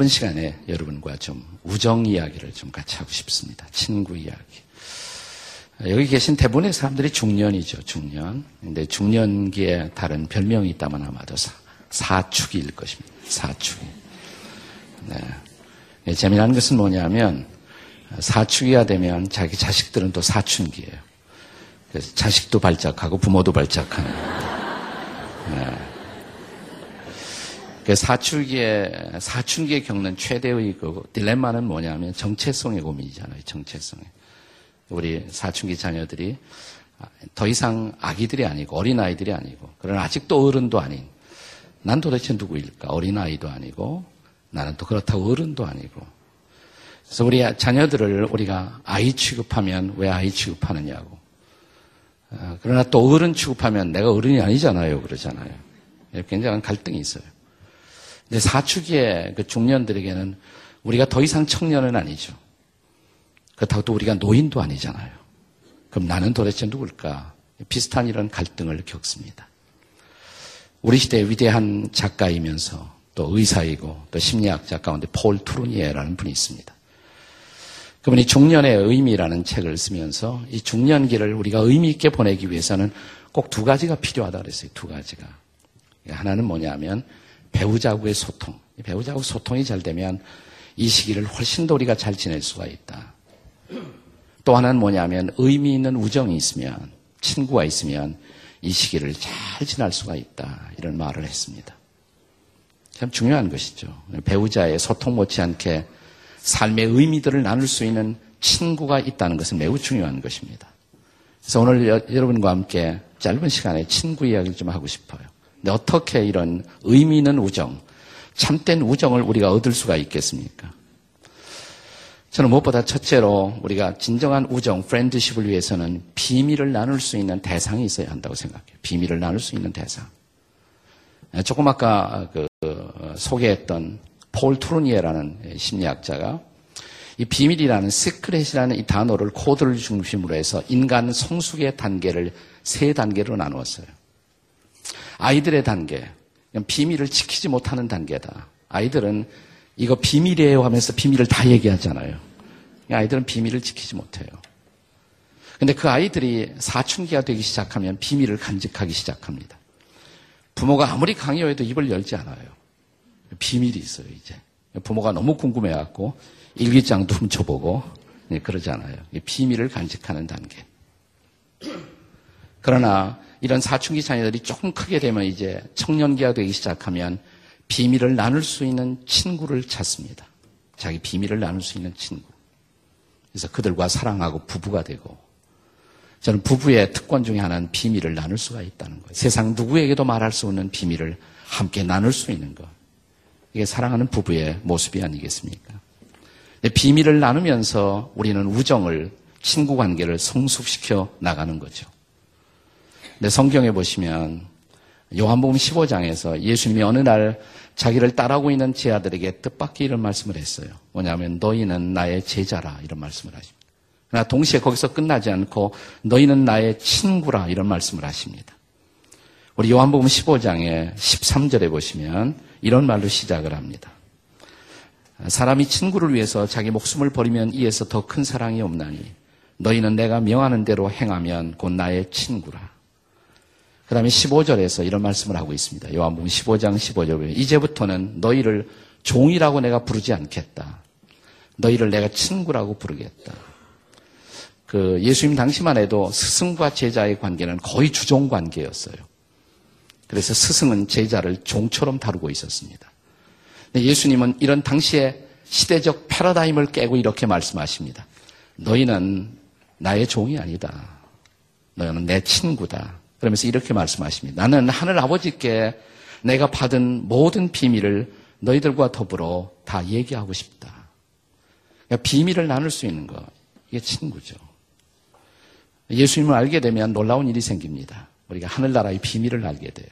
짧은 시간에 여러분과 좀 우정 이야기를 좀 같이 하고 싶습니다. 친구 이야기. 여기 계신 대부분의 사람들이 중년이죠, 중년. 근데 중년기에 다른 별명이 있다면 아마도 사, 사축일 것입니다. 사축이. 네. 네, 재미난 것은 뭐냐면, 사축이가 되면 자기 자식들은 또 사춘기예요. 그래서 자식도 발작하고 부모도 발작하는. 네. 그 사춘기에, 사춘기에 겪는 최대의 그 딜레마는 뭐냐면 정체성의 고민이잖아요, 정체성에. 우리 사춘기 자녀들이 더 이상 아기들이 아니고 어린아이들이 아니고 그러나 아직도 어른도 아닌 난 도대체 누구일까? 어린아이도 아니고 나는 또 그렇다고 어른도 아니고 그래서 우리 자녀들을 우리가 아이 취급하면 왜 아이 취급하느냐고 어, 그러나 또 어른 취급하면 내가 어른이 아니잖아요 그러잖아요 굉장한 갈등이 있어요 근데 사춘기의 그 중년들에게는 우리가 더 이상 청년은 아니죠 그렇다고 또 우리가 노인도 아니잖아요. 그럼 나는 도대체 누굴까? 비슷한 이런 갈등을 겪습니다. 우리 시대의 위대한 작가이면서 또 의사이고 또 심리학자 가운데 폴 투르니에라는 분이 있습니다. 그분이 중년의 의미라는 책을 쓰면서 이 중년기를 우리가 의미 있게 보내기 위해서는 꼭 두 가지가 필요하다 그랬어요. 두 가지가. 하나는 뭐냐면 배우자하고의 소통. 배우자하고 소통이 잘 되면 이 시기를 훨씬 더 우리가 잘 지낼 수가 있다. 또 하나는 뭐냐면 의미 있는 우정이 있으면 친구가 있으면 이 시기를 잘 지날 수가 있다. 이런 말을 했습니다. 참 중요한 것이죠. 배우자의 소통 못지않게 삶의 의미들을 나눌 수 있는 친구가 있다는 것은 매우 중요한 것입니다. 그래서 오늘 여, 러분과 함께 짧은 시간에 친구 이야기를 좀 하고 싶어요. 어떻게 이런 의미 있는 우정, 참된 우정을 우리가 얻을 수가 있겠습니까? 저는 무엇보다 첫째로 우리가 진정한 우정, 프렌드십을 위해서는 비밀을 나눌 수 있는 대상이 있어야 한다고 생각해요. 비밀을 나눌 수 있는 대상. 네, 조금 아까 그 소개했던 폴 투르니에라는 심리학자가 이 비밀이라는 secret이라는 이 단어를 코드를 중심으로 해서 인간 성숙의 단계를 세 단계로 나누었어요. 아이들의 단계, 비밀을 지키지 못하는 단계다. 아이들은 이거 비밀이에요 하면서 비밀을 다 얘기하잖아요. 아이들은 비밀을 지키지 못해요. 근데 그 아이들이 사춘기가 되기 시작하면 비밀을 간직하기 시작합니다. 부모가 아무리 강요해도 입을 열지 않아요. 비밀이 있어요, 이제. 부모가 너무 궁금해갖고 일기장도 훔쳐보고 네, 그러지 않아요. 비밀을 간직하는 단계. 그러나 이런 사춘기 자녀들이 조금 크게 되면 이제 청년기가 되기 시작하면 비밀을 나눌 수 있는 친구를 찾습니다. 자기 비밀을 나눌 수 있는 친구. 그래서 그들과 사랑하고 부부가 되고 저는 부부의 특권 중에 하나는 비밀을 나눌 수가 있다는 거예요. 세상 누구에게도 말할 수 없는 비밀을 함께 나눌 수 있는 것. 이게 사랑하는 부부의 모습이 아니겠습니까? 비밀을 나누면서 우리는 우정을, 친구 관계를 성숙시켜 나가는 거죠. 근데 성경에 보시면 요한복음 15장에서 예수님이 어느 날 자기를 따라오고 있는 제자들에게 뜻밖의 이런 말씀을 했어요. 뭐냐면 너희는 나의 제자라 이런 말씀을 하십니다. 그러나 동시에 거기서 끝나지 않고 너희는 나의 친구라 이런 말씀을 하십니다. 우리 요한복음 15장의 13절에 보시면 이런 말로 시작을 합니다. 사람이 친구를 위해서 자기 목숨을 버리면 이에서 더 큰 사랑이 없나니 너희는 내가 명하는 대로 행하면 곧 나의 친구라. 그 다음에 15절에서 이런 말씀을 하고 있습니다. 요한복음 15장 15절에 이제부터는 너희를 종이라고 내가 부르지 않겠다. 너희를 내가 친구라고 부르겠다. 그 예수님 당시만 해도 스승과 제자의 관계는 거의 주종 관계였어요. 그래서 스승은 제자를 종처럼 다루고 있었습니다. 예수님은 이런 당시의 시대적 패러다임을 깨고 이렇게 말씀하십니다. 너희는 나의 종이 아니다. 너희는 내 친구다. 그러면서 이렇게 말씀하십니다. 나는 하늘 아버지께 내가 받은 모든 비밀을 너희들과 더불어 다 얘기하고 싶다. 그러니까 비밀을 나눌 수 있는 것. 이게 친구죠. 예수님을 알게 되면 놀라운 일이 생깁니다. 우리가 하늘나라의 비밀을 알게 돼요.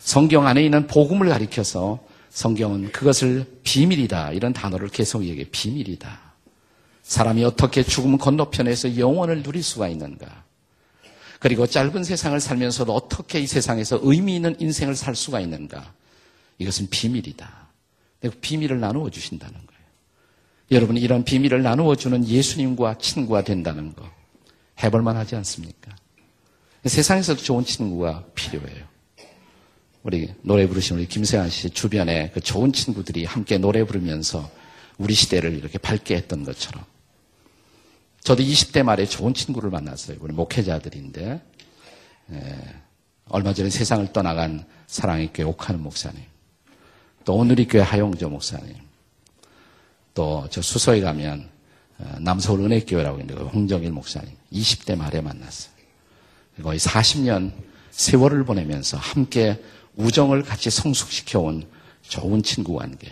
성경 안에 있는 복음을 가리켜서 성경은 그것을 비밀이다. 이런 단어를 계속 얘기해. 비밀이다. 사람이 어떻게 죽음 건너편에서 영원을 누릴 수가 있는가. 그리고 짧은 세상을 살면서도 어떻게 이 세상에서 의미 있는 인생을 살 수가 있는가? 이것은 비밀이다. 비밀을 나누어 주신다는 거예요. 여러분 이런 비밀을 나누어 주는 예수님과 친구가 된다는 거 해볼 만하지 않습니까? 세상에서도 좋은 친구가 필요해요. 우리 노래 부르신 우리 김세환 씨 주변에 그 좋은 친구들이 함께 노래 부르면서 우리 시대를 이렇게 밝게 했던 것처럼 저도 20대 말에 좋은 친구를 만났어요. 우리 목회자들인데 예, 얼마 전에 세상을 떠나간 사랑의 교회 옥하는 목사님 또 오늘이 교회 하용조 목사님 또 저 수서에 가면 어, 남서울 은혜교회라고 있는데 홍정일 목사님 20대 말에 만났어요. 거의 40년 세월을 보내면서 함께 우정을 같이 성숙시켜온 좋은 친구 관계.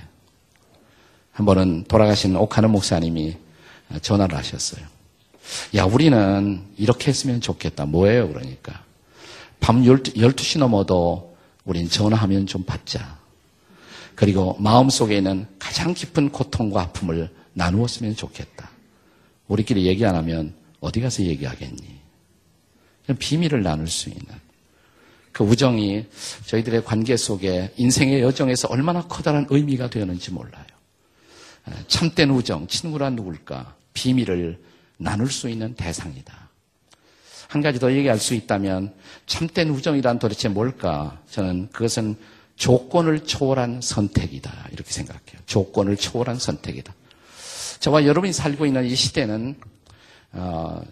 한 번은 돌아가신 옥하는 목사님이 전화를 하셨어요. 야, 우리는 이렇게 했으면 좋겠다. 뭐예요? 그러니까. 밤 12 시 넘어도 우린 전화하면 좀 받자. 그리고 마음속에 있는 가장 깊은 고통과 아픔을 나누었으면 좋겠다. 우리끼리 얘기 안 하면 어디 가서 얘기하겠니? 비밀을 나눌 수 있는 그 우정이 저희들의 관계 속에 인생의 여정에서 얼마나 커다란 의미가 되었는지 몰라요. 참된 우정, 친구란 누굴까? 비밀을 나눌 수 있는 대상이다. 한 가지 더 얘기할 수 있다면 참된 우정이란 도대체 뭘까? 저는 그것은 조건을 초월한 선택이다. 이렇게 생각해요. 조건을 초월한 선택이다. 저와 여러분이 살고 있는 이 시대는 어,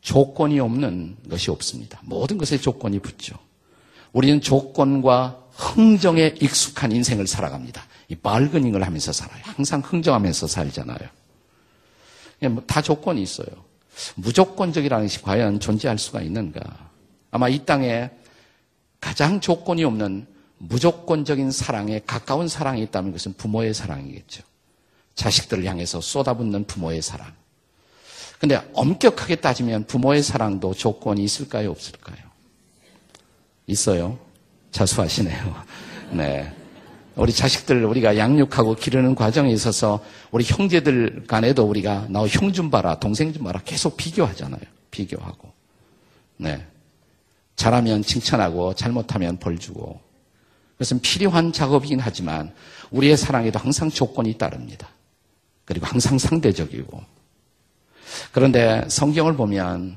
조건이 없는 것이 없습니다. 모든 것에 조건이 붙죠. 우리는 조건과 흥정에 익숙한 인생을 살아갑니다. 이 발근잉을 하면서 살아요. 항상 흥정하면서 살잖아요. 뭐다 조건이 있어요. 무조건적이라는 것이 과연 존재할 수가 있는가? 아마 이 땅에 가장 조건이 없는 무조건적인 사랑에 가까운 사랑이 있다면 그것은 부모의 사랑이겠죠. 자식들을 향해서 쏟아붓는 부모의 사랑. 근데 엄격하게 따지면 부모의 사랑도 조건이 있을까요? 없을까요? 있어요. 자수하시네요. 네. 우리 자식들 우리가 양육하고 기르는 과정에 있어서 우리 형제들 간에도 우리가 너형좀 봐라, 동생 좀 봐라 계속 비교하잖아요. 비교하고. 네. 잘하면 칭찬하고 잘못하면 벌 주고. 그것은 필요한 작업이긴 하지만 우리의 사랑에도 항상 조건이 따릅니다. 그리고 항상 상대적이고. 그런데 성경을 보면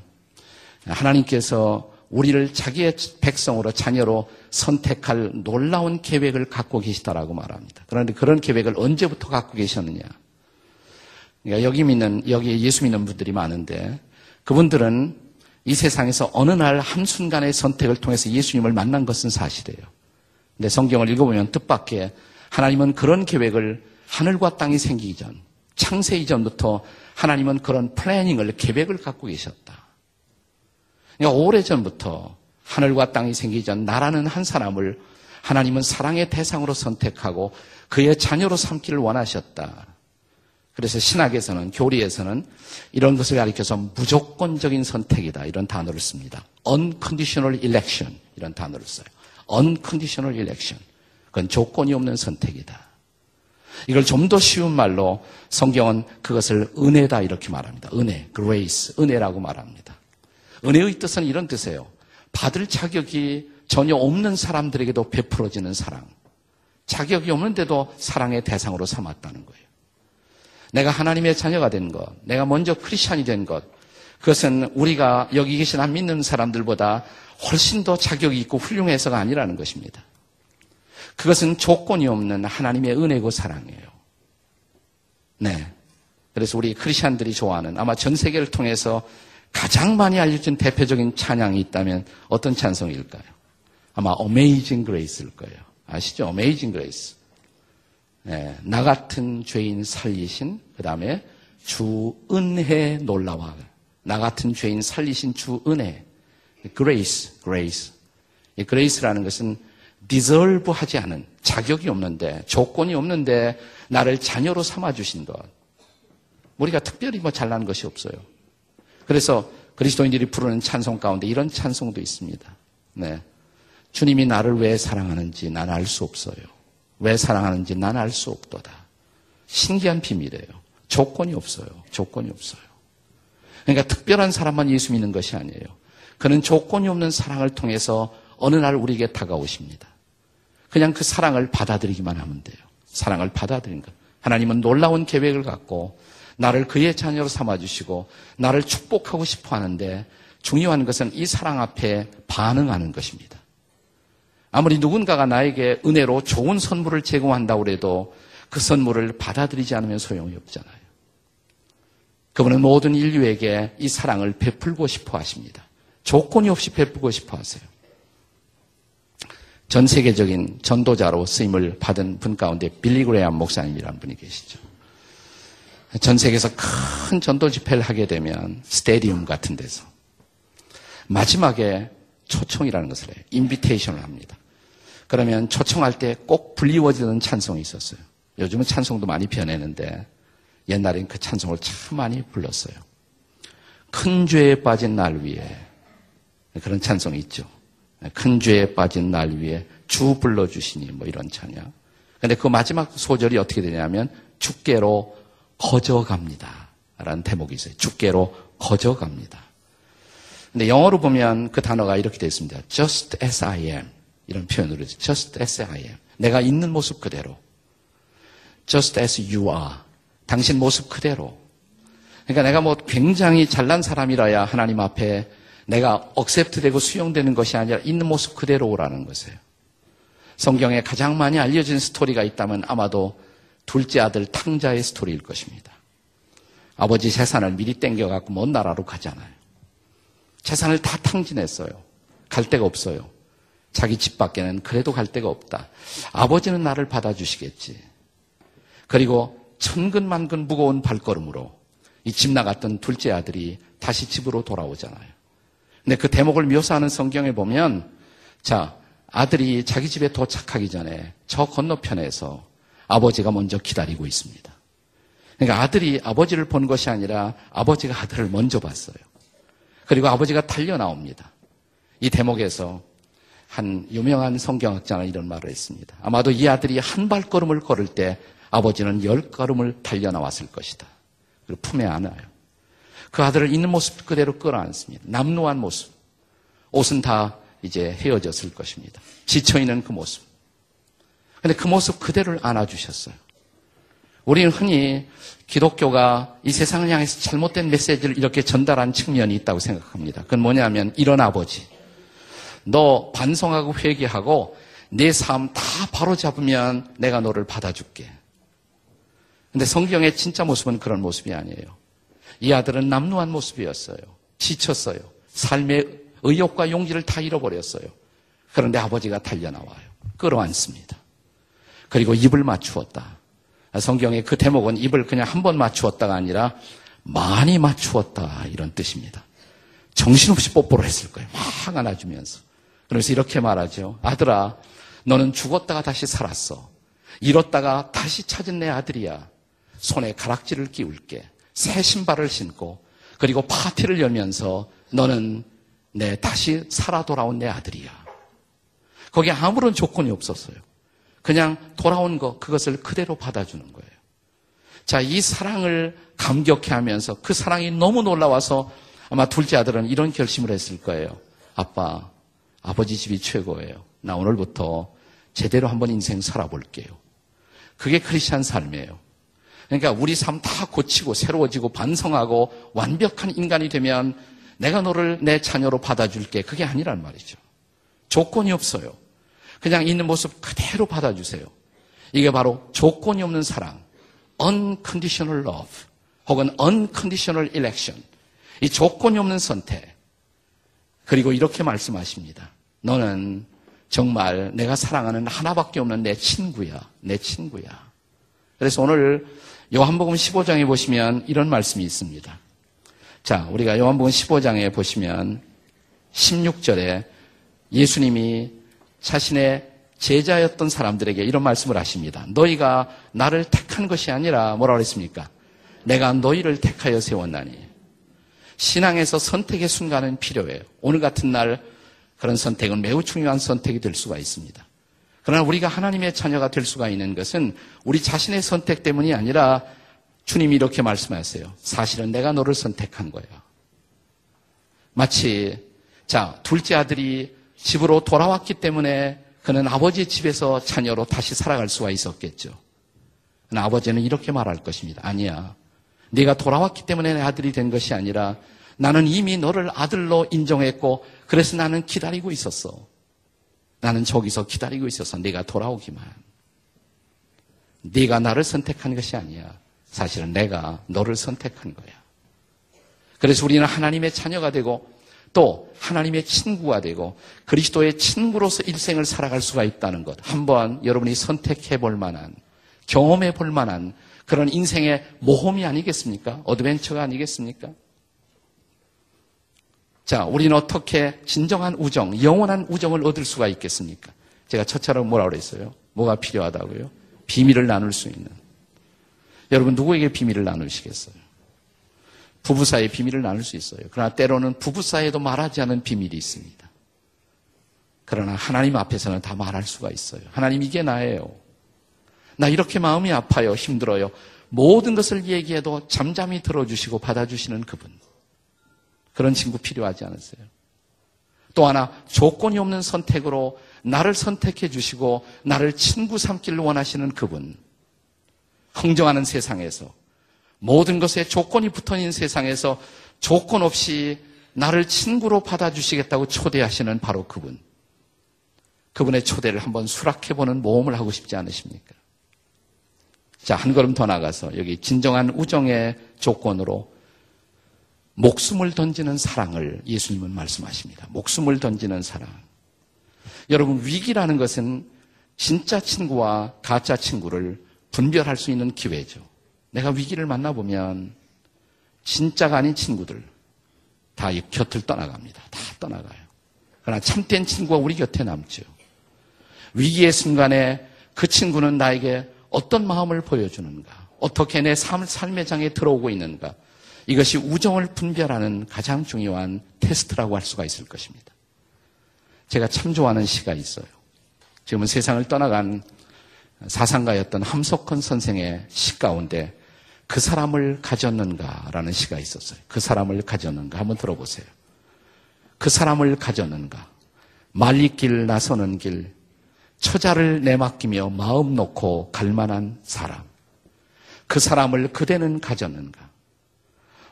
하나님께서 우리를 자기의 백성으로 자녀로 선택할 놀라운 계획을 갖고 계시다라고 말합니다. 그런데 그런 계획을 언제부터 갖고 계셨느냐? 그러니까 여기 믿는 여기 예수 믿는 분들이 많은데 그분들은 이 세상에서 어느 날 한순간의 선택을 통해서 예수님을 만난 것은 사실이에요. 근데 성경을 읽어보면 뜻밖의 하나님은 그런 계획을 하늘과 땅이 생기기 전, 창세 이전부터 하나님은 그런 플래닝을 계획을 갖고 계셨다. 그러니까 오래전부터 하늘과 땅이 생기기 전 나라는 한 사람을 하나님은 사랑의 대상으로 선택하고 그의 자녀로 삼기를 원하셨다. 그래서 신학에서는 교리에서는 이런 것을 가리켜서 무조건적인 선택이다 이런 단어를 씁니다. unconditional election 이런 단어를 써요. unconditional election 그건 조건이 없는 선택이다. 이걸 좀 더 쉬운 말로 성경은 그것을 은혜다 이렇게 말합니다. 은혜, grace, 은혜라고 말합니다. 은혜의 뜻은 이런 뜻이에요. 받을 자격이 전혀 없는 사람들에게도 베풀어지는 사랑. 자격이 없는데도 사랑의 대상으로 삼았다는 거예요. 내가 하나님의 자녀가 된 것, 내가 먼저 크리스천이 된 것, 그것은 우리가 여기 계신 한 믿는 사람들보다 훨씬 더 자격이 있고 훌륭해서가 아니라는 것입니다. 그것은 조건이 없는 하나님의 은혜고 사랑이에요. 네. 그래서 우리 크리스천들이 좋아하는 아마 전 세계를 통해서 가장 많이 알려진 대표적인 찬양이 있다면 어떤 찬송일까요? 아마 Amazing Grace일 거예요. 아시죠? Amazing Grace. 네, 나 같은 죄인 살리신 그 다음에 주 은혜 놀라와 나 같은 죄인 살리신 주 은혜 Grace, Grace. 이 Grace라는 것은 디설브 하지 않은 자격이 없는데 조건이 없는데 나를 자녀로 삼아 주신 것. 우리가 특별히 뭐 잘난 것이 없어요. 그래서 그리스도인들이 부르는 찬송 가운데 이런 찬송도 있습니다. 네. 주님이 나를 왜 사랑하는지 난 알 수 없어요. 왜 사랑하는지 난 알 수 없도다. 신기한 비밀이에요. 조건이 없어요. 조건이 없어요. 그러니까 특별한 사람만 예수 믿는 것이 아니에요. 그는 조건이 없는 사랑을 통해서 어느 날 우리에게 다가오십니다. 그냥 그 사랑을 받아들이기만 하면 돼요. 사랑을 받아들인 것. 하나님은 놀라운 계획을 갖고 나를 그의 자녀로 삼아주시고 나를 축복하고 싶어 하는데 중요한 것은 이 사랑 앞에 반응하는 것입니다. 아무리 누군가가 나에게 은혜로 좋은 선물을 제공한다고 해도 그 선물을 받아들이지 않으면 소용이 없잖아요. 그분은 모든 인류에게 이 사랑을 베풀고 싶어 하십니다. 조건이 없이 베풀고 싶어 하세요. 전 세계적인 전도자로 쓰임을 받은 분 가운데 빌리 그레암 목사님이라는 분이 계시죠. 전 세계에서 큰 전도 집회를 하게 되면 스테디움 같은 데서 마지막에 초청이라는 것을 해요. 인비테이션을 합니다. 그러면 초청할 때 꼭 불리워지는 찬송이 있었어요. 요즘은 찬송도 많이 변했는데 옛날엔 그 찬송을 참 많이 불렀어요. 큰 죄에 빠진 날 위에 그런 찬송이 있죠. 큰 죄에 빠진 날 위에 주 불러주시니 뭐 이런 찬양. 근데 그 마지막 소절이 어떻게 되냐면 주께로 거저갑니다. 라는 대목이 있어요. 주께로 거저갑니다. 근데 영어로 보면 그 단어가 이렇게 되어 있습니다. just as I am. 이런 표현으로 just as I am. 내가 있는 모습 그대로. just as you are. 당신 모습 그대로. 그러니까 내가 뭐 굉장히 잘난 사람이라야 하나님 앞에 내가 accept 되고 수용되는 것이 아니라 있는 모습 그대로 오라는 것이에요. 성경에 가장 많이 알려진 스토리가 있다면 아마도 둘째 아들 탕자의 스토리일 것입니다. 아버지 재산을 미리 땡겨갖고 먼 나라로 가잖아요. 재산을 다 탕진했어요. 갈 데가 없어요. 자기 집 밖에는 그래도 갈 데가 없다. 아버지는 나를 받아주시겠지. 그리고 천근만근 무거운 발걸음으로 이 집 나갔던 둘째 아들이 다시 집으로 돌아오잖아요. 근데 그 대목을 묘사하는 성경에 보면 자, 아들이 자기 집에 도착하기 전에 저 건너편에서 아버지가 먼저 기다리고 있습니다. 그러니까 아들이 아버지를 본 것이 아니라 아버지가 아들을 먼저 봤어요. 그리고 아버지가 달려 나옵니다. 이 대목에서 한 유명한 성경학자는 이런 말을 했습니다. 아마도 이 아들이 한 발걸음을 걸을 때 아버지는 열 걸음을 달려 나왔을 것이다. 그리고 품에 안아요. 그 아들을 있는 모습 그대로 끌어안습니다. 남루한 모습. 옷은 다 이제 헤어졌을 것입니다. 지쳐있는 그 모습. 근데 그 모습 그대로를 안아주셨어요. 우리는 흔히 기독교가 이 세상을 향해서 잘못된 메시지를 이렇게 전달한 측면이 있다고 생각합니다. 그건 뭐냐면 이런 아버지. 너 반성하고 회개하고 내 삶 다 바로 잡으면 내가 너를 받아줄게. 근데 성경의 진짜 모습은 그런 모습이 아니에요. 이 아들은 남루한 모습이었어요. 지쳤어요. 삶의 의욕과 용기를 다 잃어버렸어요. 그런데 아버지가 달려나와요. 끌어안습니다. 그리고 입을 맞추었다. 성경의 그 대목은 입을 그냥 한 번 맞추었다가 아니라 많이 맞추었다 이런 뜻입니다. 정신없이 뽀뽀를 했을 거예요. 막 안아주면서. 그래서 이렇게 말하죠. 아들아, 너는 죽었다가 다시 살았어. 잃었다가 다시 찾은 내 아들이야. 손에 가락지를 끼울게. 새 신발을 신고 그리고 파티를 열면서 너는 내 다시 살아 돌아온 내 아들이야. 거기에 아무런 조건이 없었어요. 그냥 돌아온 것, 그것을 그대로 받아주는 거예요. 자, 이 사랑을 감격해 하면서 그 사랑이 너무 놀라워서 아마 둘째 아들은 이런 결심을 했을 거예요. 아빠, 아버지 집이 최고예요. 나 오늘부터 제대로 한번 인생 살아볼게요. 그게 크리스찬 삶이에요. 그러니까 우리 삶 다 고치고 새로워지고 반성하고 완벽한 인간이 되면 내가 너를 내 자녀로 받아줄게. 그게 아니란 말이죠. 조건이 없어요. 그냥 있는 모습 그대로 받아주세요. 이게 바로 조건이 없는 사랑, unconditional love, 혹은 unconditional election. 이 조건이 없는 선택. 그리고 이렇게 말씀하십니다. 너는 정말 내가 사랑하는 하나밖에 없는 내 친구야. 내 친구야. 그래서 오늘 요한복음 15장에 보시면 이런 말씀이 있습니다. 자, 우리가 요한복음 15장에 보시면 16절에 예수님이 자신의 제자였던 사람들에게 이런 말씀을 하십니다. 너희가 나를 택한 것이 아니라 뭐라고 그랬습니까? 내가 너희를 택하여 세웠나니. 신앙에서 선택의 순간은 필요해요. 오늘 같은 날 그런 선택은 매우 중요한 선택이 될 수가 있습니다. 그러나 우리가 하나님의 자녀가 될 수가 있는 것은 우리 자신의 선택 때문이 아니라 주님이 이렇게 말씀하세요. 사실은 내가 너를 선택한 거야. 마치 자 둘째 아들이 집으로 돌아왔기 때문에 그는 아버지 집에서 자녀로 다시 살아갈 수가 있었겠죠. 아버지는 이렇게 말할 것입니다. 아니야. 네가 돌아왔기 때문에 내 아들이 된 것이 아니라 나는 이미 너를 아들로 인정했고 그래서 나는 기다리고 있었어. 나는 저기서 기다리고 있어서 네가 돌아오기만. 네가 나를 선택한 것이 아니야. 사실은 내가 너를 선택한 거야. 그래서 우리는 하나님의 자녀가 되고 또 하나님의 친구가 되고 그리스도의 친구로서 일생을 살아갈 수가 있다는 것. 한번 여러분이 선택해 볼 만한 경험해 볼 만한 그런 인생의 모험이 아니겠습니까? 어드벤처가 아니겠습니까? 자, 우리는 어떻게 진정한 우정, 영원한 우정을 얻을 수가 있겠습니까? 제가 첫차로 뭐라 그랬어요? 뭐가 필요하다고요? 비밀을 나눌 수 있는. 여러분 누구에게 비밀을 나누시겠어요? 부부 사이에 비밀을 나눌 수 있어요. 그러나 때로는 부부 사이에도 말하지 않은 비밀이 있습니다. 그러나 하나님 앞에서는 다 말할 수가 있어요. 하나님 이게 나예요. 나 이렇게 마음이 아파요. 힘들어요. 모든 것을 얘기해도 잠잠히 들어주시고 받아주시는 그분. 그런 친구 필요하지 않으세요? 또 하나 조건이 없는 선택으로 나를 선택해 주시고 나를 친구 삼기를 원하시는 그분. 흥정하는 세상에서 모든 것에 조건이 붙어 있는 세상에서 조건 없이 나를 친구로 받아주시겠다고 초대하시는 바로 그분. 그분의 초대를 한번 수락해보는 모험을 하고 싶지 않으십니까? 자, 한 걸음 더 나가서 여기 진정한 우정의 조건으로 목숨을 던지는 사랑을 예수님은 말씀하십니다. 목숨을 던지는 사랑. 여러분, 위기라는 것은 진짜 친구와 가짜 친구를 분별할 수 있는 기회죠. 내가 위기를 만나보면 진짜가 아닌 친구들 다 곁을 떠나갑니다. 다 떠나가요. 그러나 참된 친구가 우리 곁에 남죠. 위기의 순간에 그 친구는 나에게 어떤 마음을 보여주는가? 어떻게 내 삶, 삶의 장에 들어오고 있는가? 이것이 우정을 분별하는 가장 중요한 테스트라고 할 수가 있을 것입니다. 제가 참 좋아하는 시가 있어요. 지금은 세상을 떠나간 사상가였던 함석헌 선생의 시 가운데 그 사람을 가졌는가라는 시가 있었어요. 그 사람을 가졌는가 한번 들어보세요. 그 사람을 가졌는가 말리길 나서는 길 처자를 내맡기며 마음 놓고 갈 만한 사람. 그 사람을 그대는 가졌는가?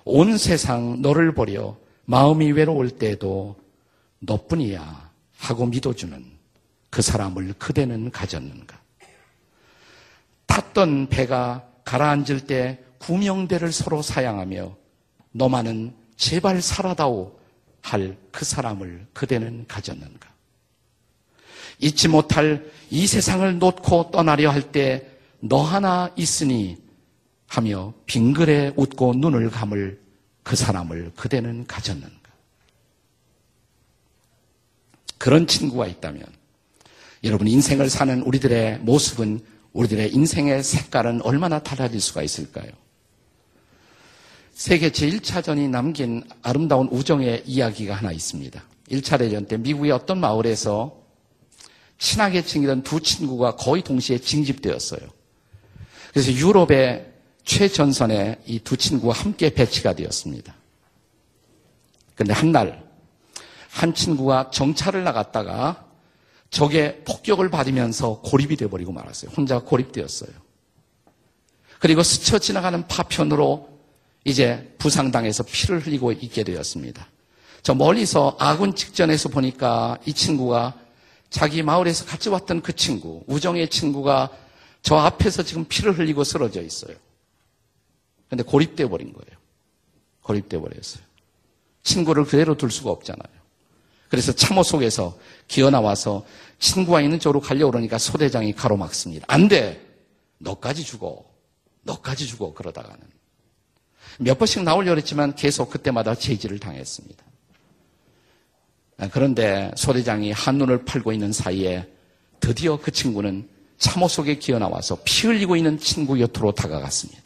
온 세상 너를 보려 마음이 외로울 때에도 너뿐이야 하고 믿어주는 그 사람을 그대는 가졌는가? 탔던 배가 가라앉을 때 구명대를 서로 사양하며 너만은 제발 살아다오 할 그 사람을 그대는 가졌는가? 잊지 못할 이 세상을 놓고 떠나려 할 때 너 하나 있으니 하며 빙글에 웃고 눈을 감을 그 사람을 그대는 가졌는가? 그런 친구가 있다면 여러분 인생을 사는 우리들의 모습은 우리들의 인생의 색깔은 얼마나 달라질 수가 있을까요? 세계 제1차전이 남긴 아름다운 우정의 이야기가 하나 있습니다. 1차 대전 때 미국의 어떤 마을에서 친하게 친기던 두 친구가 거의 동시에 징집되었어요. 그래서 유럽의 최전선에 이 두 친구가 함께 배치가 되었습니다. 그런데 한 날, 한 친구가 정찰을 나갔다가 적의 폭격을 받으면서 고립이 되어버리고 말았어요. 혼자 고립되었어요. 그리고 스쳐 지나가는 파편으로 이제 부상당해서 피를 흘리고 있게 되었습니다. 저 멀리서 아군 직전에서 보니까 이 친구가 자기 마을에서 같이 왔던 그 친구, 우정의 친구가 저 앞에서 지금 피를 흘리고 쓰러져 있어요. 근데 고립돼 버린 거예요. 고립돼 버렸어요. 친구를 그대로 둘 수가 없잖아요. 그래서 참호 속에서 기어 나와서 친구가 있는 쪽으로 가려고 그러니까 소대장이 가로막습니다. 안 돼! 너까지 죽어. 너까지 죽어. 그러다가는. 몇 번씩 나오려고 했지만 계속 그때마다 제지를 당했습니다. 아, 그런데 소대장이 한눈을 팔고 있는 사이에 드디어 그 친구는 참호 속에 기어 나와서 피 흘리고 있는 친구 곁으로 다가갔습니다.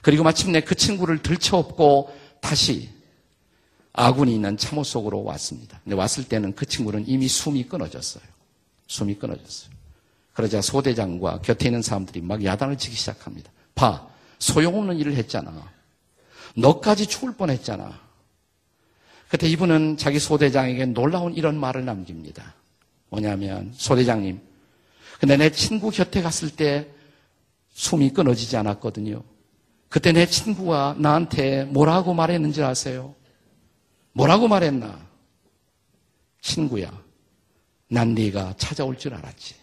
그리고 마침내 그 친구를 들쳐업고 다시 아군이 있는 참호 속으로 왔습니다. 근데 왔을 때는 그 친구는 이미 숨이 끊어졌어요. 숨이 끊어졌어요. 그러자 소대장과 곁에 있는 사람들이 막 야단을 치기 시작합니다. 봐, 소용없는 일을 했잖아. 너까지 죽을 뻔했잖아. 그때 이분은 자기 소대장에게 놀라운 이런 말을 남깁니다. 뭐냐면 소대장님, 근데 내 친구 곁에 갔을 때 숨이 끊어지지 않았거든요. 그때 내 친구가 나한테 뭐라고 말했는지 아세요? 뭐라고 말했나? 친구야, 난 네가 찾아올 줄 알았지.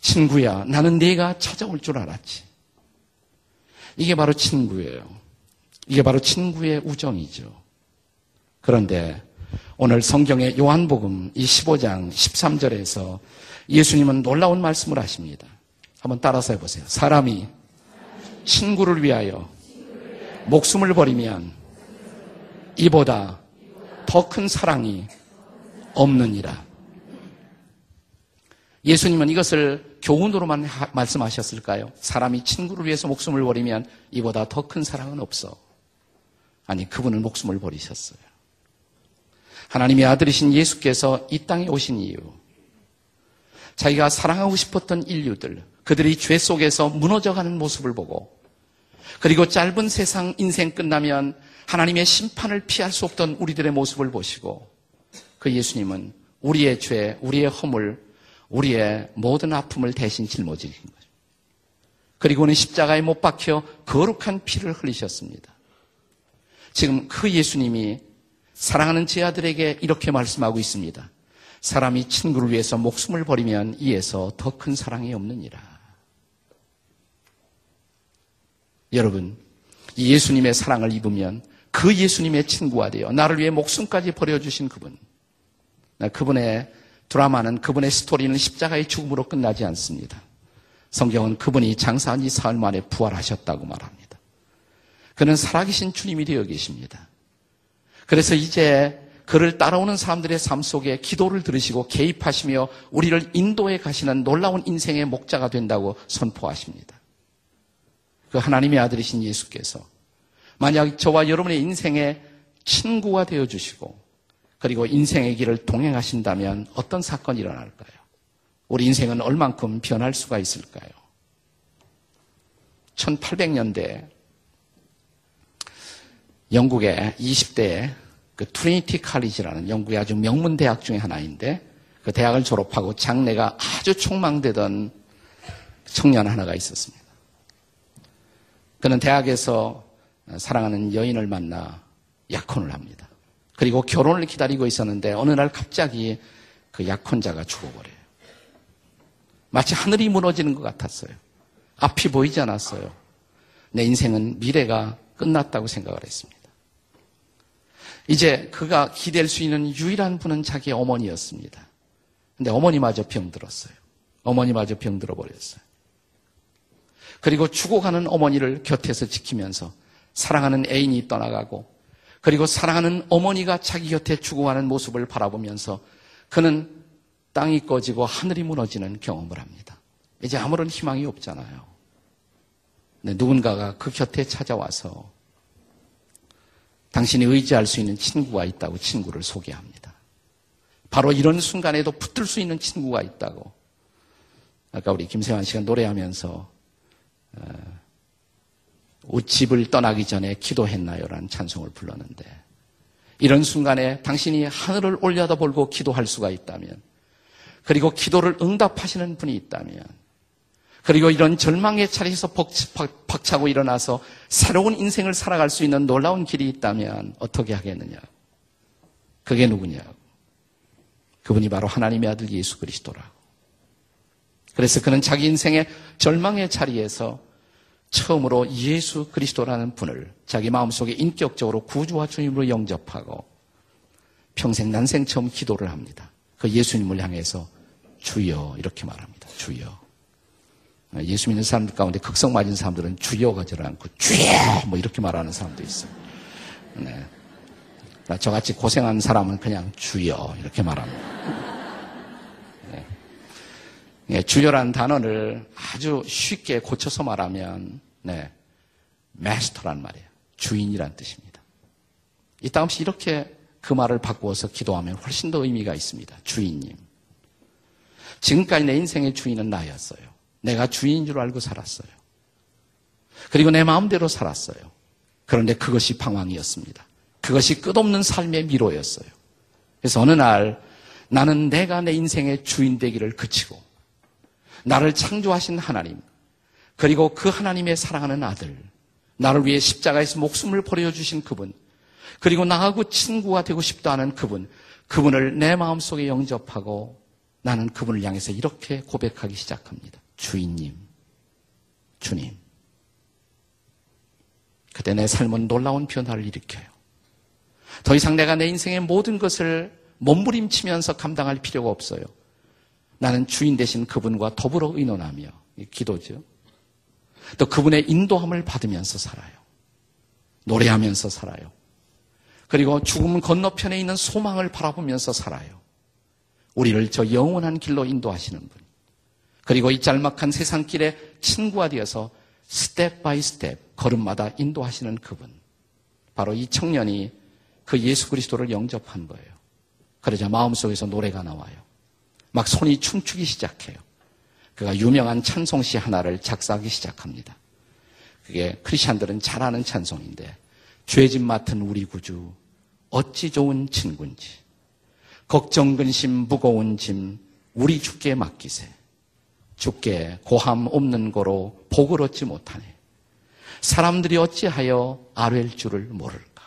친구야, 나는 네가 찾아올 줄 알았지. 이게 바로 친구예요. 이게 바로 친구의 우정이죠. 그런데 오늘 성경의 요한복음 이 15장 13절에서 예수님은 놀라운 말씀을 하십니다. 한번 따라서 해보세요. 사람이 친구를 위하여 목숨을 버리면 이보다 더 큰 사랑이 없느니라. 예수님은 이것을 교훈으로만 하, 말씀하셨을까요? 사람이 친구를 위해서 목숨을 버리면 이보다 더 큰 사랑은 없어. 아니, 그분은 목숨을 버리셨어요. 하나님의 아들이신 예수께서 이 땅에 오신 이유. 자기가 사랑하고 싶었던 인류들, 그들이 죄 속에서 무너져가는 모습을 보고, 그리고 짧은 세상 인생 끝나면 하나님의 심판을 피할 수 없던 우리들의 모습을 보시고, 그 예수님은 우리의 죄, 우리의 허물, 우리의 모든 아픔을 대신 짊어지신 거죠. 그리고는 십자가에 못 박혀 거룩한 피를 흘리셨습니다. 지금 그 예수님이 사랑하는 제 아들에게 이렇게 말씀하고 있습니다. 사람이 친구를 위해서 목숨을 버리면 이에서 더 큰 사랑이 없느니라. 여러분, 이 예수님의 사랑을 입으면 그 예수님의 친구가 되어 나를 위해 목숨까지 버려주신 그분. 그분의 드라마는 그분의 스토리는 십자가의 죽음으로 끝나지 않습니다. 성경은 그분이 장사한 지 사흘 만에 부활하셨다고 말합니다. 그는 살아계신 주님이 되어 계십니다. 그래서 이제 그를 따라오는 사람들의 삶 속에 기도를 들으시고 개입하시며 우리를 인도해 가시는 놀라운 인생의 목자가 된다고 선포하십니다. 그 하나님의 아들이신 예수께서 만약 저와 여러분의 인생의 친구가 되어 주시고 그리고 인생의 길을 동행하신다면 어떤 사건이 일어날까요? 우리 인생은 얼만큼 변할 수가 있을까요? 1800년대 영국의 20대 그 트리니티 칼리지라는 영국의 아주 명문 대학 중의 하나인데 그 대학을 졸업하고 장래가 아주 촉망되던 청년 하나가 있었습니다. 그는 대학에서 사랑하는 여인을 만나 약혼을 합니다. 그리고 결혼을 기다리고 있었는데 어느 날 갑자기 그 약혼자가 죽어버려요. 마치 하늘이 무너지는 것 같았어요. 앞이 보이지 않았어요. 내 인생은 미래가 끝났다고 생각을 했습니다. 이제 그가 기댈 수 있는 유일한 분은 자기 어머니였습니다. 근데 어머니마저 병들었어요. 어머니마저 병들어 버렸어요. 그리고 죽어가는 어머니를 곁에서 지키면서 사랑하는 애인이 떠나가고 그리고 사랑하는 어머니가 자기 곁에 죽어가는 모습을 바라보면서 그는 땅이 꺼지고 하늘이 무너지는 경험을 합니다. 이제 아무런 희망이 없잖아요. 네, 누군가가 그 곁에 찾아와서 당신이 의지할 수 있는 친구가 있다고 친구를 소개합니다. 바로 이런 순간에도 붙들 수 있는 친구가 있다고. 아까 우리 김세환 씨가 노래하면서 어, 집을 떠나기 전에 기도했나요? 라는 찬송을 불렀는데 이런 순간에 당신이 하늘을 올려다 볼고 기도할 수가 있다면 그리고 기도를 응답하시는 분이 있다면 그리고 이런 절망의 자리에서 벅차고 일어나서 새로운 인생을 살아갈 수 있는 놀라운 길이 있다면 어떻게 하겠느냐? 그게 누구냐? 그분이 바로 하나님의 아들 예수 그리스도라고. 그래서 그는 자기 인생의 절망의 자리에서 처음으로 예수 그리스도라는 분을 자기 마음속에 인격적으로 구주와 주님으로 영접하고 평생 난생 처음 기도를 합니다. 그 예수님을 향해서 주여 이렇게 말합니다. 주여. 예수 믿는 사람들 가운데 극성 맞은 사람들은 주여가 절 않고 주여 뭐 이렇게 말하는 사람도 있어요. 네. 저같이 고생한 사람은 그냥 주여 이렇게 말합니다. 예, 주요란 단어를 아주 쉽게 고쳐서 말하면 네, 마스터란 말이에요. 주인이란 뜻입니다. 이따 없이 이렇게 그 말을 바꾸어서 기도하면 훨씬 더 의미가 있습니다. 주인님. 지금까지 내 인생의 주인은 나였어요. 내가 주인인 줄 알고 살았어요. 그리고 내 마음대로 살았어요. 그런데 그것이 방황이었습니다. 그것이 끝없는 삶의 미로였어요. 그래서 어느 날 나는 내가 내 인생의 주인 되기를 그치고 나를 창조하신 하나님, 그리고 그 하나님의 사랑하는 아들, 나를 위해 십자가에서 목숨을 버려주신 그분, 그리고 나하고 친구가 되고 싶다 하는 그분, 그분을 내 마음속에 영접하고 나는 그분을 향해서 이렇게 고백하기 시작합니다. 주인님, 주님. 그때 내 삶은 놀라운 변화를 일으켜요. 더 이상 내가 내 인생의 모든 것을 몸부림치면서 감당할 필요가 없어요. 나는 주인 대신 그분과 더불어 의논하며 기도죠. 또 그분의 인도함을 받으면서 살아요. 노래하면서 살아요. 그리고 죽음 건너편에 있는 소망을 바라보면서 살아요. 우리를 저 영원한 길로 인도하시는 분. 그리고 이 짤막한 세상 길에 친구가 되어서 step by step 걸음마다 인도하시는 그분. 바로 이 청년이 그 예수 그리스도를 영접한 거예요. 그러자 마음속에서 노래가 나와요. 막 손이 춤추기 시작해요. 그가 유명한 찬송시 하나를 작사하기 시작합니다. 그게 크리스천들은 잘 아는 찬송인데 죄짐 맡은 우리 구주 어찌 좋은 친구인지 걱정 근심 무거운 짐 우리 주께 맡기세 주께 고함 없는 거로 복을 얻지 못하네 사람들이 어찌하여 아뢰일 줄을 모를까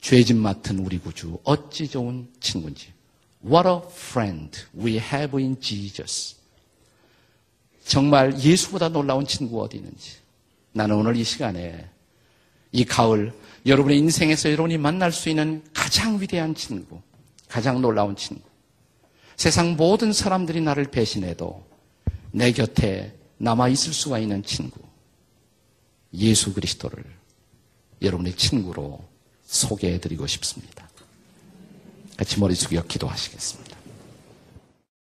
죄짐 맡은 우리 구주 어찌 좋은 친구인지 What a friend we have in Jesus 정말 예수보다 놀라운 친구가 어디 있는지 나는 오늘 이 시간에 이 가을 여러분의 인생에서 여러분이 만날 수 있는 가장 위대한 친구, 가장 놀라운 친구. 세상 모든 사람들이 나를 배신해도 내 곁에 남아 있을 수가 있는 친구. 예수 그리스도를 여러분의 친구로 소개해 드리고 싶습니다. 같이 머리 숙여 기도하시겠습니다.